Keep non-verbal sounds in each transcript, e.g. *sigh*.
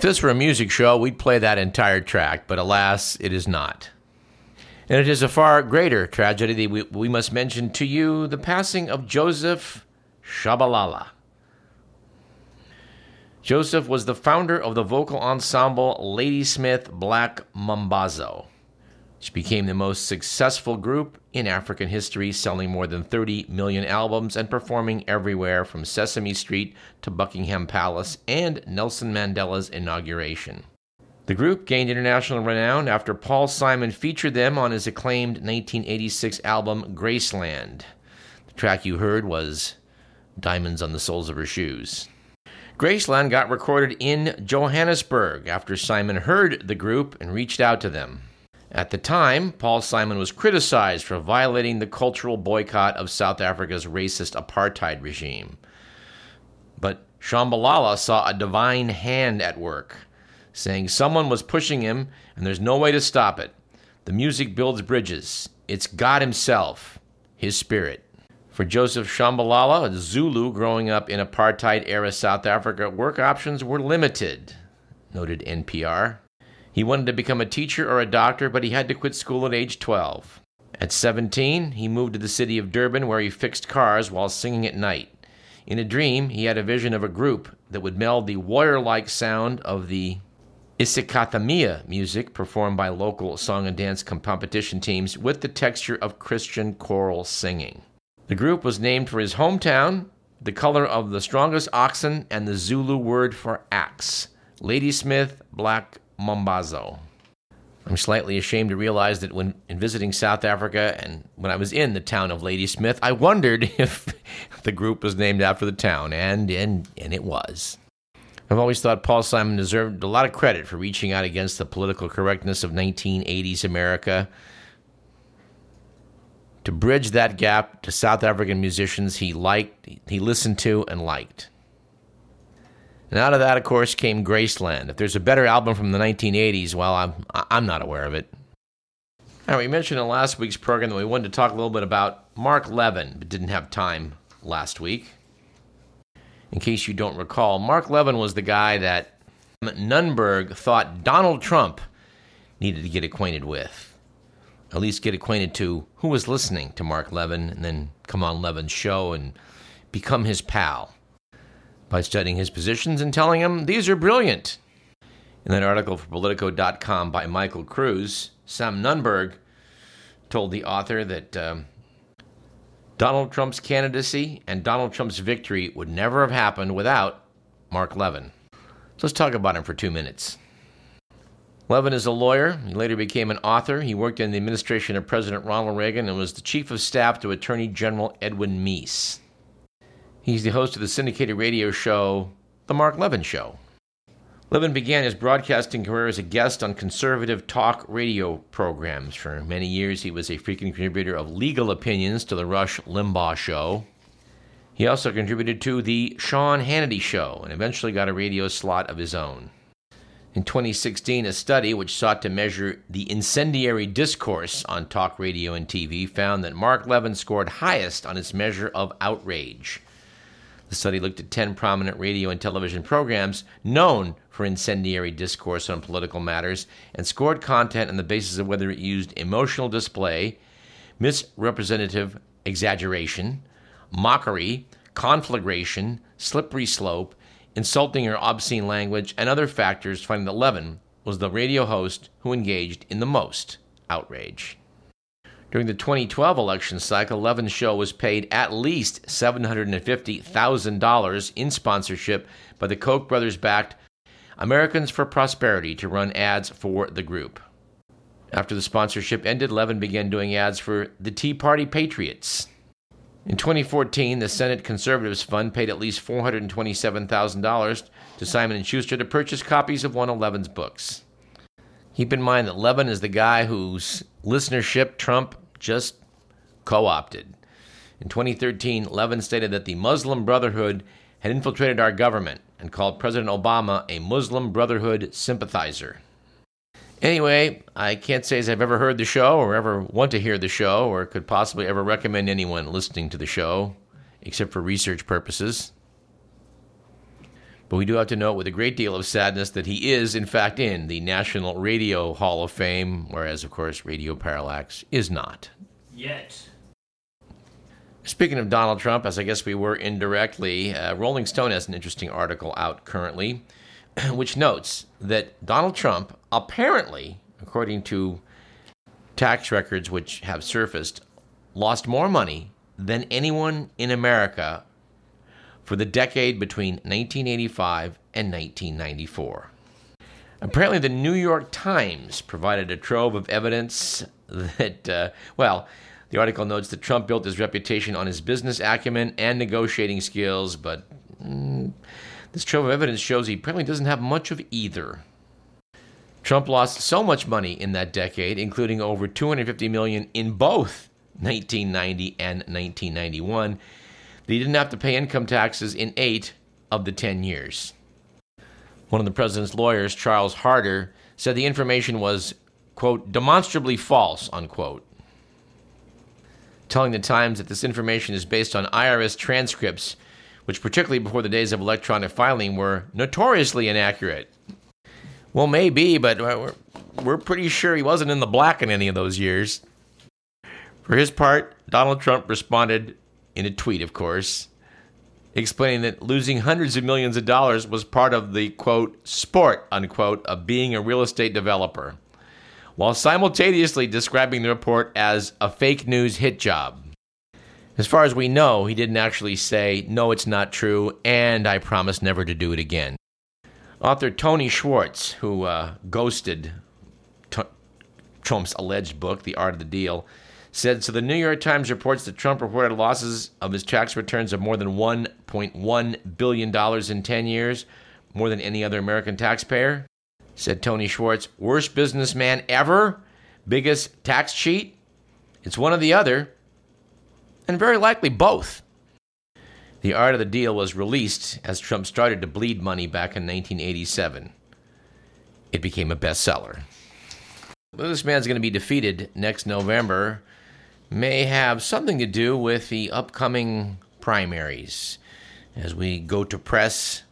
If this were a music show, we'd play that entire track, but alas, it is not. And it is a far greater tragedy that we, we must mention to you the passing of Joseph Shabalala. Joseph was the founder of the vocal ensemble Ladysmith Black Mambazo, which became the most successful group in African history, selling more than 30 million albums and performing everywhere from Sesame Street to Buckingham Palace and Nelson Mandela's inauguration. The group gained international renown after Paul Simon featured them on his acclaimed 1986 album Graceland. The track you heard was Diamonds on the Soles of Her Shoes. Graceland got recorded in Johannesburg after Simon heard the group and reached out to them. At the time, Paul Simon was criticized for violating the cultural boycott of South Africa's racist apartheid regime. But Shabalala saw a divine hand at work, saying someone was pushing him and there's no way to stop it. The music builds bridges. It's God Himself, His Spirit. For Joseph Shabalala, a Zulu growing up in apartheid era South Africa, work options were limited, noted NPR. He wanted to become a teacher or a doctor, but he had to quit school at age 12. At 17, he moved to the city of Durban where he fixed cars while singing at night. In a dream, he had a vision of a group that would meld the warrior like sound of the Isicathamiya music performed by local song and dance competition teams with the texture of Christian choral singing. The group was named for his hometown, the color of the strongest oxen, and the Zulu word for axe Ladysmith Black Mambazo. I'm slightly ashamed to realize that when in visiting South Africa and when I was in the town of Ladysmith, I wondered *laughs* if the group was named after the town, and, and, and it was. I've always thought Paul Simon deserved a lot of credit for reaching out against the political correctness of 1980s America to bridge that gap to South African musicians he liked, he listened to, and liked. And out of that, of course, came Graceland. If there's a better album from the 1980s, well, I'm, I'm not aware of it. Now, we mentioned in last week's program that we wanted to talk a little bit about Mark Levin, but didn't have time last week. In case you don't recall, Mark Levin was the guy that Nunberg thought Donald Trump needed to get acquainted with. At least get acquainted to who was listening to Mark Levin and then come on Levin's show and become his pal by studying his positions and telling him these are brilliant. In that article for Politico.com by Michael Kruse, Sam Nunberg told the author that um, Donald Trump's candidacy and Donald Trump's victory would never have happened without Mark Levin. So let's talk about him for two minutes. Levin is a lawyer. He later became an author. He worked in the administration of President Ronald Reagan and was the chief of staff to Attorney General Edwin Meese. He's the host of the syndicated radio show, The Mark Levin Show. Levin began his broadcasting career as a guest on conservative talk radio programs. For many years, he was a frequent contributor of legal opinions to the Rush Limbaugh Show. He also contributed to the Sean Hannity Show and eventually got a radio slot of his own. In 2016, a study which sought to measure the incendiary discourse on talk radio and TV found that Mark Levin scored highest on its measure of outrage. The study looked at 10 prominent radio and television programs known for incendiary discourse on political matters and scored content on the basis of whether it used emotional display, misrepresentative exaggeration, mockery, conflagration, slippery slope, insulting or obscene language, and other factors, finding that Levin was the radio host who engaged in the most outrage. During the 2012 election cycle, Levin's show was paid at least $750,000 in sponsorship by the Koch brothers backed Americans for Prosperity to run ads for the group. After the sponsorship ended, Levin began doing ads for the Tea Party Patriots. In 2014, the Senate Conservatives Fund paid at least $427,000 to Simon & Schuster to purchase copies of 111's books. Keep in mind that Levin is the guy whose listenership Trump just co-opted. In 2013, Levin stated that the Muslim Brotherhood had infiltrated our government and called President Obama a Muslim Brotherhood sympathizer. Anyway, I can't say as I've ever heard the show or ever want to hear the show or could possibly ever recommend anyone listening to the show, except for research purposes. But we do have to note with a great deal of sadness that he is, in fact, in the National Radio Hall of Fame, whereas, of course, Radio Parallax is not. Yet. Speaking of Donald Trump, as I guess we were indirectly, uh, Rolling Stone has an interesting article out currently *clears throat* which notes that Donald Trump apparently, according to tax records which have surfaced, lost more money than anyone in America for the decade between 1985 and 1994. Apparently, the New York Times provided a trove of evidence that, uh, well, the article notes that Trump built his reputation on his business acumen and negotiating skills, but mm, this trove of evidence shows he apparently doesn't have much of either. Trump lost so much money in that decade, including over 250 million in both 1990 and 1991, that he didn't have to pay income taxes in 8 of the 10 years. One of the president's lawyers, Charles Harder, said the information was quote demonstrably false unquote telling the Times that this information is based on IRS transcripts which, particularly before the days of electronic filing, were notoriously inaccurate. Well, maybe, but we're, we're pretty sure he wasn't in the black in any of those years. For his part, Donald Trump responded in a tweet, of course, explaining that losing hundreds of millions of dollars was part of the quote sport unquote of being a real estate developer, while simultaneously describing the report as a fake news hit job. As far as we know, he didn't actually say, no, it's not true, and I promise never to do it again. Author Tony Schwartz, who uh, ghosted T- Trump's alleged book, The Art of the Deal, said So the New York Times reports that Trump reported losses of his tax returns of more than $1.1 billion in 10 years, more than any other American taxpayer. Said Tony Schwartz, worst businessman ever, biggest tax cheat. It's one or the other and very likely both. The Art of the Deal was released as Trump started to bleed money back in 1987. It became a bestseller. This man's going to be defeated next November may have something to do with the upcoming primaries. As we go to press,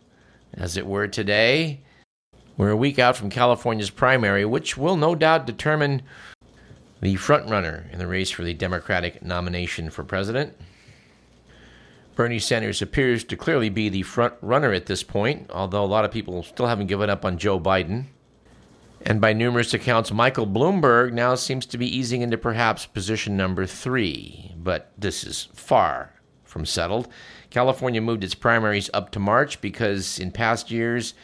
as it were, today, we're a week out from California's primary, which will no doubt determine the frontrunner in the race for the Democratic nomination for president. Bernie Sanders appears to clearly be the front runner at this point, although a lot of people still haven't given up on Joe Biden. And by numerous accounts, Michael Bloomberg now seems to be easing into perhaps position number three. But this is far from settled. California moved its primaries up to March because in past years,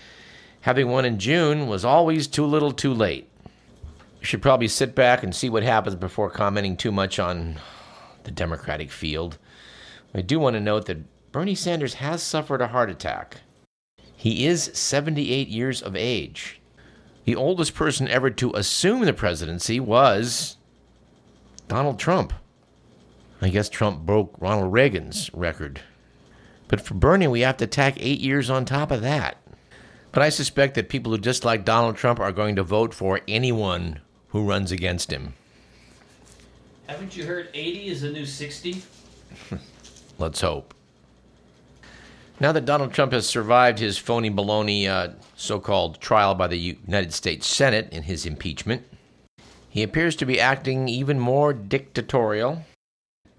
having one in June was always too little too late should probably sit back and see what happens before commenting too much on the Democratic field. I do want to note that Bernie Sanders has suffered a heart attack. He is 78 years of age. The oldest person ever to assume the presidency was Donald Trump. I guess Trump broke Ronald Reagan's record. But for Bernie, we have to tack eight years on top of that. But I suspect that people who dislike Donald Trump are going to vote for anyone who runs against him. Haven't you heard 80 is the new 60? *laughs* Let's hope. Now that Donald Trump has survived his phony baloney uh, so called trial by the United States Senate in his impeachment, he appears to be acting even more dictatorial.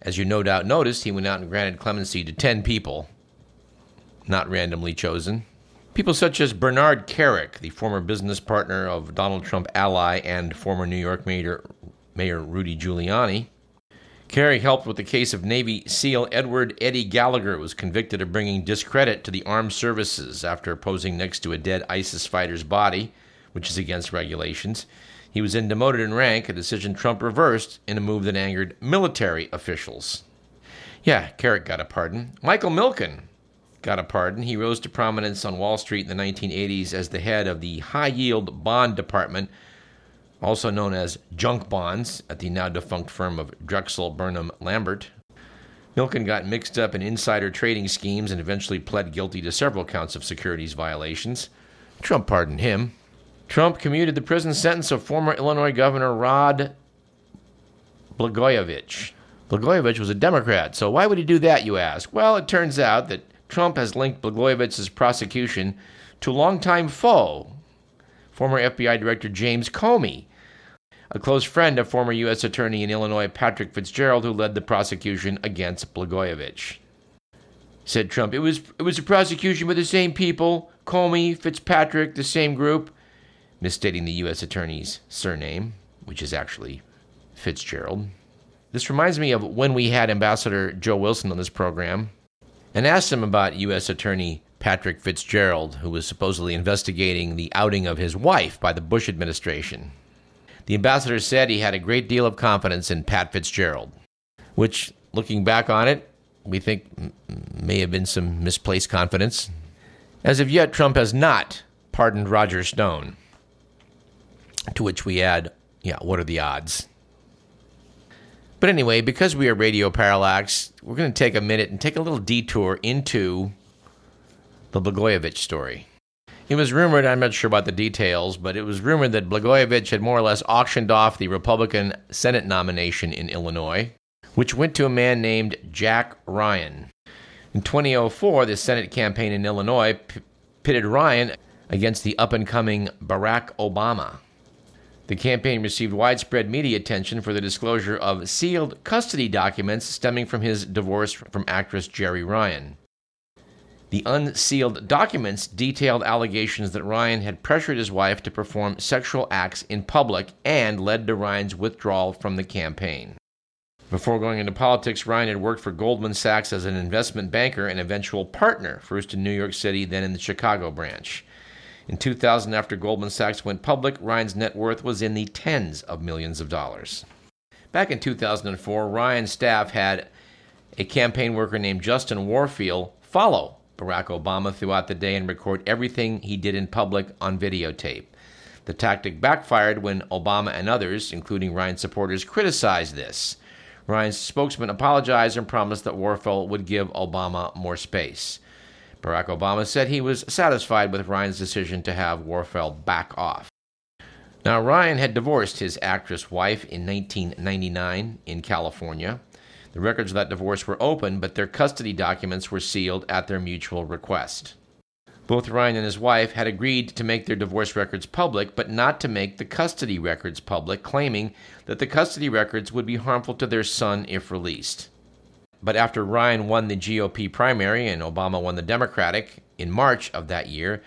As you no doubt noticed, he went out and granted clemency to 10 people, not randomly chosen. People such as Bernard Kerik, the former business partner of Donald Trump ally and former New York Mayor, Mayor Rudy Giuliani. Kerik helped with the case of Navy SEAL Edward Eddie Gallagher, was convicted of bringing discredit to the armed services after posing next to a dead ISIS fighter's body, which is against regulations. He was then demoted in rank, a decision Trump reversed in a move that angered military officials. Yeah, Kerik got a pardon. Michael Milken got a pardon. He rose to prominence on Wall Street in the 1980s as the head of the high yield bond department, also known as junk bonds, at the now defunct firm of Drexel Burnham Lambert. Milken got mixed up in insider trading schemes and eventually pled guilty to several counts of securities violations. Trump pardoned him. Trump commuted the prison sentence of former Illinois Governor Rod Blagojevich. Blagojevich was a Democrat, so why would he do that, you ask? Well, it turns out that Trump has linked Blagojevich's prosecution to longtime foe, former FBI Director James Comey, a close friend of former U.S. Attorney in Illinois Patrick Fitzgerald, who led the prosecution against Blagojevich. Said Trump, it was, it was a prosecution by the same people, Comey, Fitzpatrick, the same group, misstating the U.S. Attorney's surname, which is actually Fitzgerald. This reminds me of when we had Ambassador Joe Wilson on this program and asked him about U.S. Attorney Patrick Fitzgerald, who was supposedly investigating the outing of his wife by the Bush administration. The ambassador said he had a great deal of confidence in Pat Fitzgerald, which, looking back on it, we think may have been some misplaced confidence. As of yet, Trump has not pardoned Roger Stone. To which we add, yeah, what are the odds? But anyway, because we are Radio Parallax, we're going to take a minute and take a little detour into the Blagojevich story. It was rumored, I'm not sure about the details, but it was rumored that Blagojevich had more or less auctioned off the Republican Senate nomination in Illinois, which went to a man named Jack Ryan. In 2004, the Senate campaign in Illinois p- pitted Ryan against the up and coming Barack Obama. The campaign received widespread media attention for the disclosure of sealed custody documents stemming from his divorce from actress Jeri Ryan. The unsealed documents detailed allegations that Ryan had pressured his wife to perform sexual acts in public and led to Ryan's withdrawal from the campaign. Before going into politics, Ryan had worked for Goldman Sachs as an investment banker and eventual partner, first in New York City, then in the Chicago branch. In 2000, after Goldman Sachs went public, Ryan's net worth was in the tens of millions of dollars. Back in 2004, Ryan's staff had a campaign worker named Justin Warfield follow Barack Obama throughout the day and record everything he did in public on videotape. The tactic backfired when Obama and others, including Ryan's supporters, criticized this. Ryan's spokesman apologized and promised that Warfield would give Obama more space. Barack Obama said he was satisfied with Ryan's decision to have Warfield back off. Now, Ryan had divorced his actress wife in 1999 in California. The records of that divorce were open, but their custody documents were sealed at their mutual request. Both Ryan and his wife had agreed to make their divorce records public, but not to make the custody records public, claiming that the custody records would be harmful to their son if released. But after Ryan won the GOP primary and Obama won the Democratic in March of that year,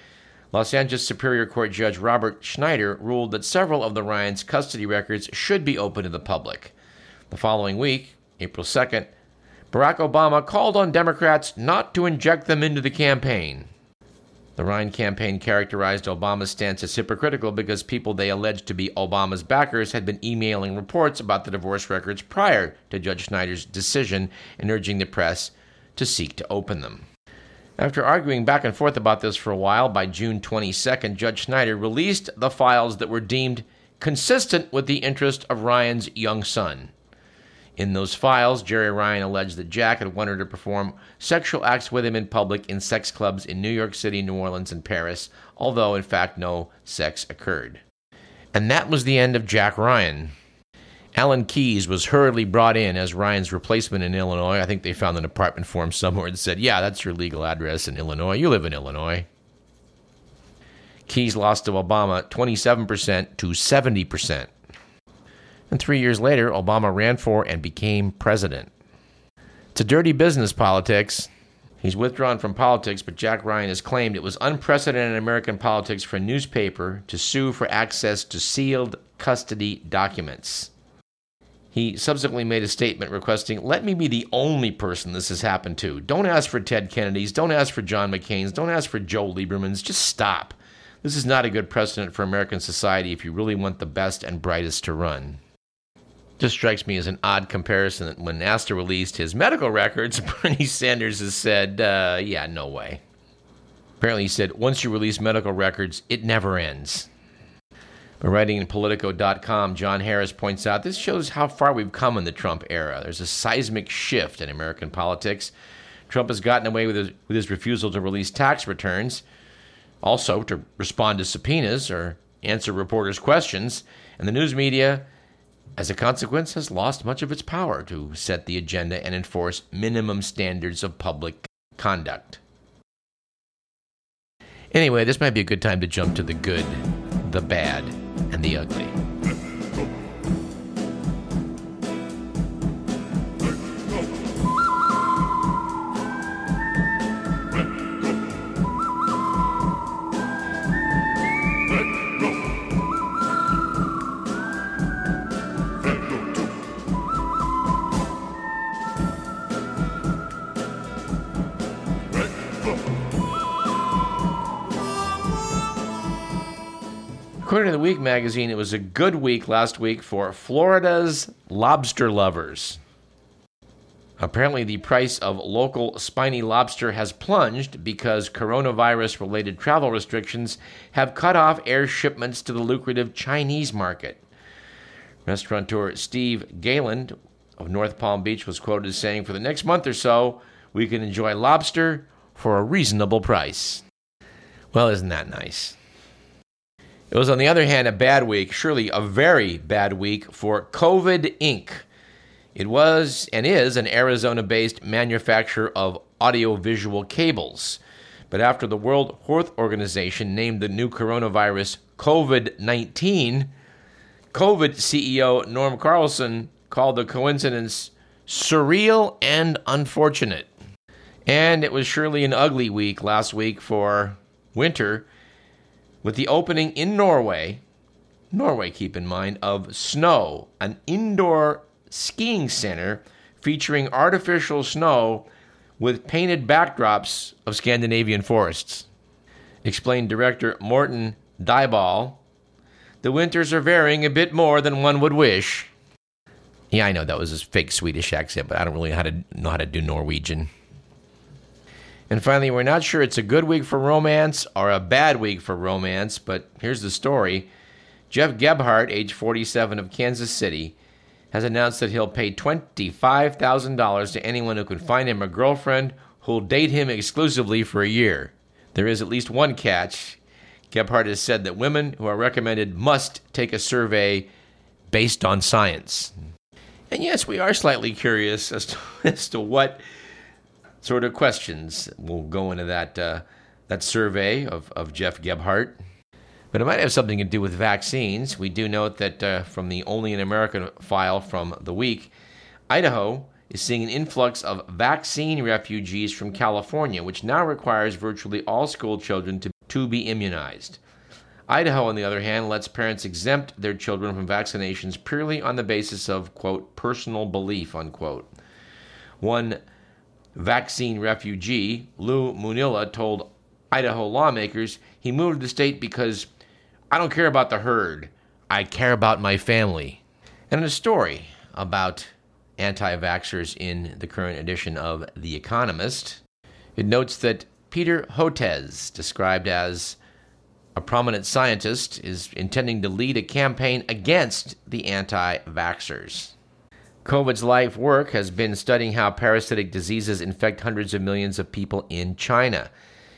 Los Angeles Superior Court Judge Robert Schneider ruled that several of the Ryans' custody records should be open to the public. The following week, April 2nd, Barack Obama called on Democrats not to inject them into the campaign. The Ryan campaign characterized Obama's stance as hypocritical because people they alleged to be Obama's backers had been emailing reports about the divorce records prior to Judge Schneider's decision and urging the press to seek to open them. After arguing back and forth about this for a while, by June 22nd, Judge Schneider released the files that were deemed consistent with the interest of Ryan's young son. In those files, Jeri Ryan alleged that Jack had wanted to perform sexual acts with him in public in sex clubs in New York City, New Orleans, and Paris, although in fact no sex occurred. And that was the end of Jack Ryan. Alan Keyes was hurriedly brought in as Ryan's replacement in Illinois. I think they found an apartment for him somewhere and said, Yeah, that's your legal address in Illinois. You live in Illinois. Keyes lost to Obama 27% to 70%. And three years later, Obama ran for and became president. It's a dirty business, politics. He's withdrawn from politics, but Jack Ryan has claimed it was unprecedented in American politics for a newspaper to sue for access to sealed custody documents. He subsequently made a statement requesting, Let me be the only person this has happened to. Don't ask for Ted Kennedy's, don't ask for John McCain's, don't ask for Joe Lieberman's, just stop. This is not a good precedent for American society if you really want the best and brightest to run. Just strikes me as an odd comparison that when Astor released his medical records, *laughs* Bernie Sanders has said, uh, yeah, no way. Apparently, he said, once you release medical records, it never ends. But writing in Politico.com, John Harris points out this shows how far we've come in the Trump era. There's a seismic shift in American politics. Trump has gotten away with his, with his refusal to release tax returns, also to respond to subpoenas or answer reporters' questions, and the news media, as a consequence, has lost much of its power to set the agenda and enforce minimum standards of public conduct. Anyway, this might be a good time to jump to the good, the bad, and the ugly. Magazine, it was a good week last week for Florida's lobster lovers. Apparently, the price of local spiny lobster has plunged because coronavirus related travel restrictions have cut off air shipments to the lucrative Chinese market. Restaurateur Steve Galen of North Palm Beach was quoted as saying, For the next month or so, we can enjoy lobster for a reasonable price. Well, isn't that nice? It was, on the other hand, a bad week, surely a very bad week for COVID Inc. It was and is an Arizona based manufacturer of audiovisual cables. But after the World Health Organization named the new coronavirus COVID 19, COVID CEO Norm Carlson called the coincidence surreal and unfortunate. And it was surely an ugly week last week for winter with the opening in Norway, Norway, keep in mind, of Snow, an indoor skiing center featuring artificial snow with painted backdrops of Scandinavian forests. Explained director Morten Dyball, the winters are varying a bit more than one would wish. Yeah, I know that was a fake Swedish accent, but I don't really know how to know how to do Norwegian. And finally, we're not sure it's a good week for romance or a bad week for romance, but here's the story. Jeff Gebhardt, age 47 of Kansas City, has announced that he'll pay $25,000 to anyone who can find him a girlfriend who'll date him exclusively for a year. There is at least one catch. Gebhardt has said that women who are recommended must take a survey based on science. And yes, we are slightly curious as to, *laughs* as to what sort of questions. We'll go into that uh, that survey of, of Jeff Gebhardt. But it might have something to do with vaccines. We do note that uh, from the Only in America file from the week, Idaho is seeing an influx of vaccine refugees from California, which now requires virtually all school children to, to be immunized. Idaho, on the other hand, lets parents exempt their children from vaccinations purely on the basis of, quote, personal belief, unquote. One vaccine refugee, Lou Munilla, told Idaho lawmakers he moved to the state because I don't care about the herd, I care about my family. And in a story about anti vaxxers in the current edition of The Economist, it notes that Peter Hotez, described as a prominent scientist, is intending to lead a campaign against the anti vaxxers. COVID's life work has been studying how parasitic diseases infect hundreds of millions of people in China.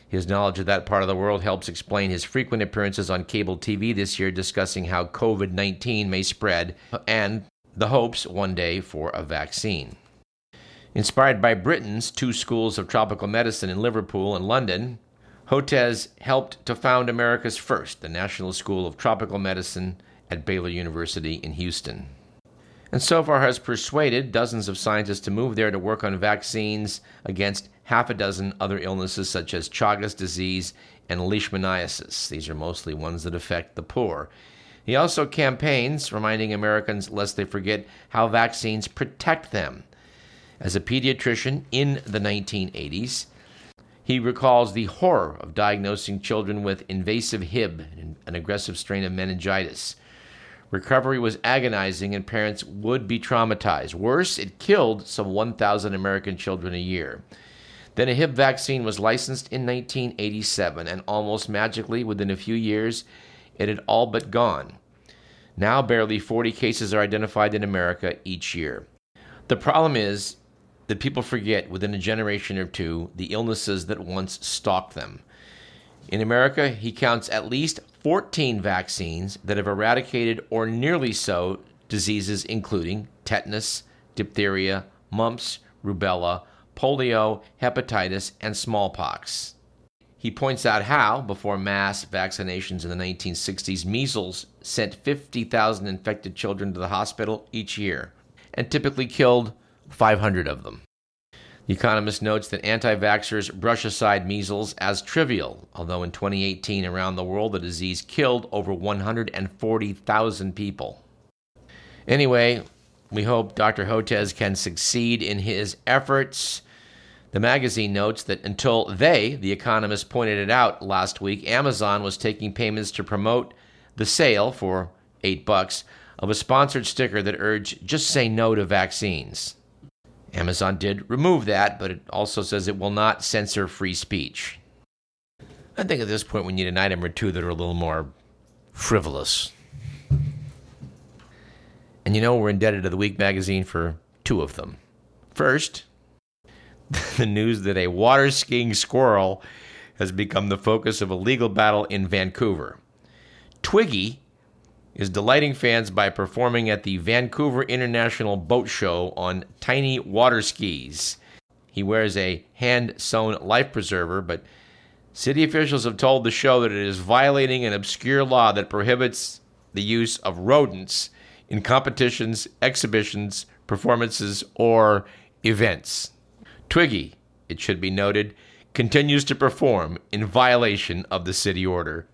His knowledge of that part of the world helps explain his frequent appearances on cable TV this year discussing how COVID 19 may spread and the hopes one day for a vaccine. Inspired by Britain's two schools of tropical medicine in Liverpool and London, Hotez helped to found America's first, the National School of Tropical Medicine at Baylor University in Houston and so far has persuaded dozens of scientists to move there to work on vaccines against half a dozen other illnesses such as Chagas disease and leishmaniasis. These are mostly ones that affect the poor. He also campaigns, reminding Americans lest they forget how vaccines protect them. As a pediatrician in the 1980s, he recalls the horror of diagnosing children with invasive Hib, an aggressive strain of meningitis Recovery was agonizing and parents would be traumatized. Worse, it killed some 1,000 American children a year. Then a Hib vaccine was licensed in 1987, and almost magically, within a few years, it had all but gone. Now, barely 40 cases are identified in America each year. The problem is that people forget within a generation or two the illnesses that once stalked them. In America, he counts at least 14 vaccines that have eradicated or nearly so diseases including tetanus, diphtheria, mumps, rubella, polio, hepatitis, and smallpox. He points out how, before mass vaccinations in the 1960s, measles sent 50,000 infected children to the hospital each year and typically killed 500 of them. Economist notes that anti vaxxers brush aside measles as trivial, although in 2018 around the world the disease killed over 140,000 people. Anyway, we hope Dr. Hotez can succeed in his efforts. The magazine notes that until they, the Economist, pointed it out last week, Amazon was taking payments to promote the sale for eight bucks of a sponsored sticker that urged just say no to vaccines. Amazon did remove that, but it also says it will not censor free speech. I think at this point we need an item or two that are a little more frivolous. And you know, we're indebted to the Week magazine for two of them. First, *laughs* the news that a water skiing squirrel has become the focus of a legal battle in Vancouver. Twiggy is delighting fans by performing at the Vancouver International Boat Show on tiny water skis. He wears a hand sewn life preserver, but city officials have told the show that it is violating an obscure law that prohibits the use of rodents in competitions, exhibitions, performances, or events. Twiggy, it should be noted, continues to perform in violation of the city order.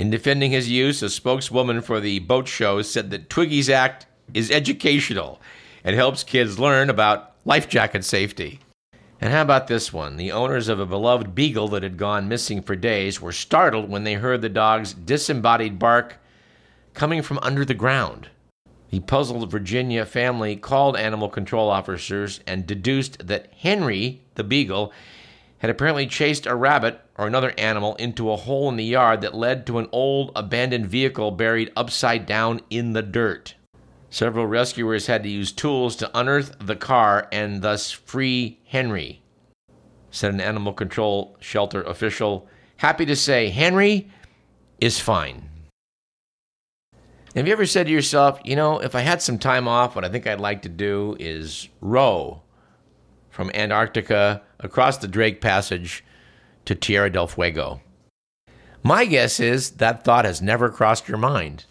In defending his use, a spokeswoman for the boat show said that Twiggy's act is educational and helps kids learn about life jacket safety. And how about this one? The owners of a beloved beagle that had gone missing for days were startled when they heard the dog's disembodied bark coming from under the ground. The puzzled Virginia family called animal control officers and deduced that Henry, the beagle, had apparently chased a rabbit or another animal into a hole in the yard that led to an old abandoned vehicle buried upside down in the dirt. Several rescuers had to use tools to unearth the car and thus free Henry, said an animal control shelter official. Happy to say Henry is fine. Have you ever said to yourself, you know, if I had some time off, what I think I'd like to do is row from Antarctica across the Drake Passage to Tierra del Fuego. My guess is that thought has never crossed your mind.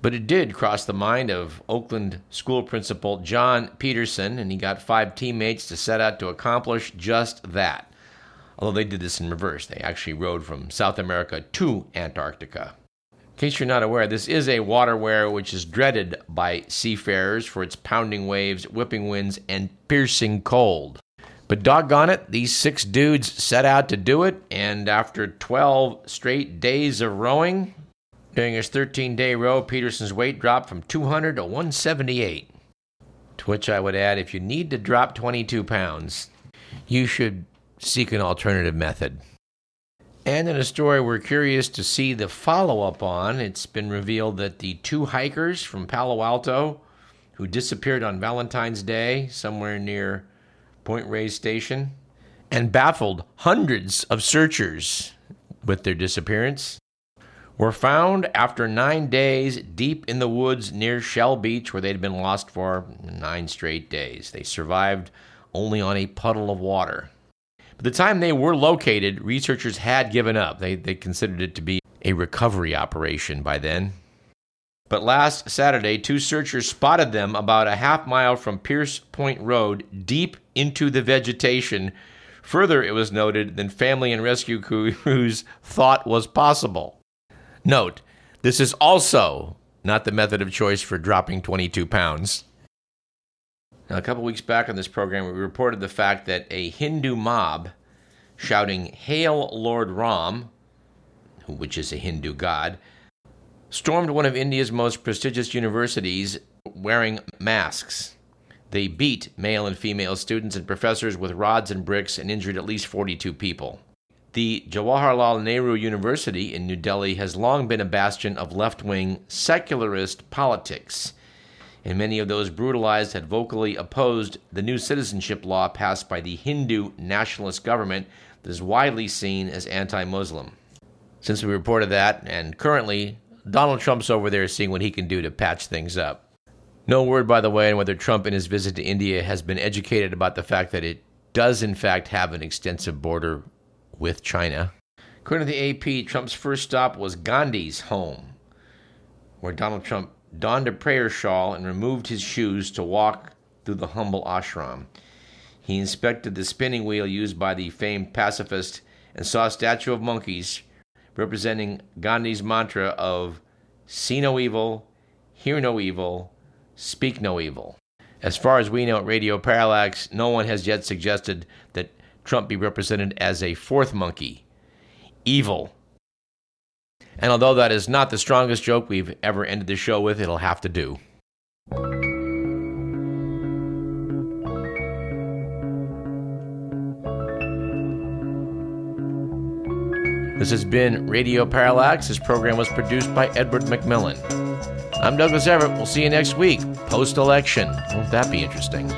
But it did cross the mind of Oakland school principal John Peterson, and he got five teammates to set out to accomplish just that. Although they did this in reverse, they actually rode from South America to Antarctica. In case you're not aware, this is a waterway which is dreaded by seafarers for its pounding waves, whipping winds, and piercing cold. But doggone it, these six dudes set out to do it, and after 12 straight days of rowing, during his 13 day row, Peterson's weight dropped from 200 to 178. To which I would add if you need to drop 22 pounds, you should seek an alternative method. And in a story we're curious to see the follow up on, it's been revealed that the two hikers from Palo Alto who disappeared on Valentine's Day somewhere near Point Reyes Station and baffled hundreds of searchers with their disappearance were found after nine days deep in the woods near Shell Beach, where they'd been lost for nine straight days. They survived only on a puddle of water. By the time they were located, researchers had given up. They, they considered it to be a recovery operation by then. But last Saturday, two searchers spotted them about a half mile from Pierce Point Road, deep into the vegetation. Further, it was noted than family and rescue crews *laughs* thought was possible. Note, this is also not the method of choice for dropping 22 pounds. Now, a couple weeks back on this program, we reported the fact that a Hindu mob shouting, Hail Lord Ram, which is a Hindu god, stormed one of India's most prestigious universities wearing masks. They beat male and female students and professors with rods and bricks and injured at least 42 people. The Jawaharlal Nehru University in New Delhi has long been a bastion of left wing secularist politics, and many of those brutalized had vocally opposed the new citizenship law passed by the Hindu nationalist government that is widely seen as anti Muslim. Since we reported that, and currently, Donald Trump's over there seeing what he can do to patch things up. No word, by the way, on whether Trump in his visit to India has been educated about the fact that it does, in fact, have an extensive border with China. According to the AP, Trump's first stop was Gandhi's home, where Donald Trump donned a prayer shawl and removed his shoes to walk through the humble ashram. He inspected the spinning wheel used by the famed pacifist and saw a statue of monkeys representing Gandhi's mantra of see no evil, hear no evil, speak no evil. As far as we know at Radio Parallax, no one has yet suggested that Trump be represented as a fourth monkey, evil. And although that is not the strongest joke we've ever ended the show with, it'll have to do. This has been Radio Parallax. This program was produced by Edward McMillan. I'm Douglas Everett. We'll see you next week, post election. Won't that be interesting?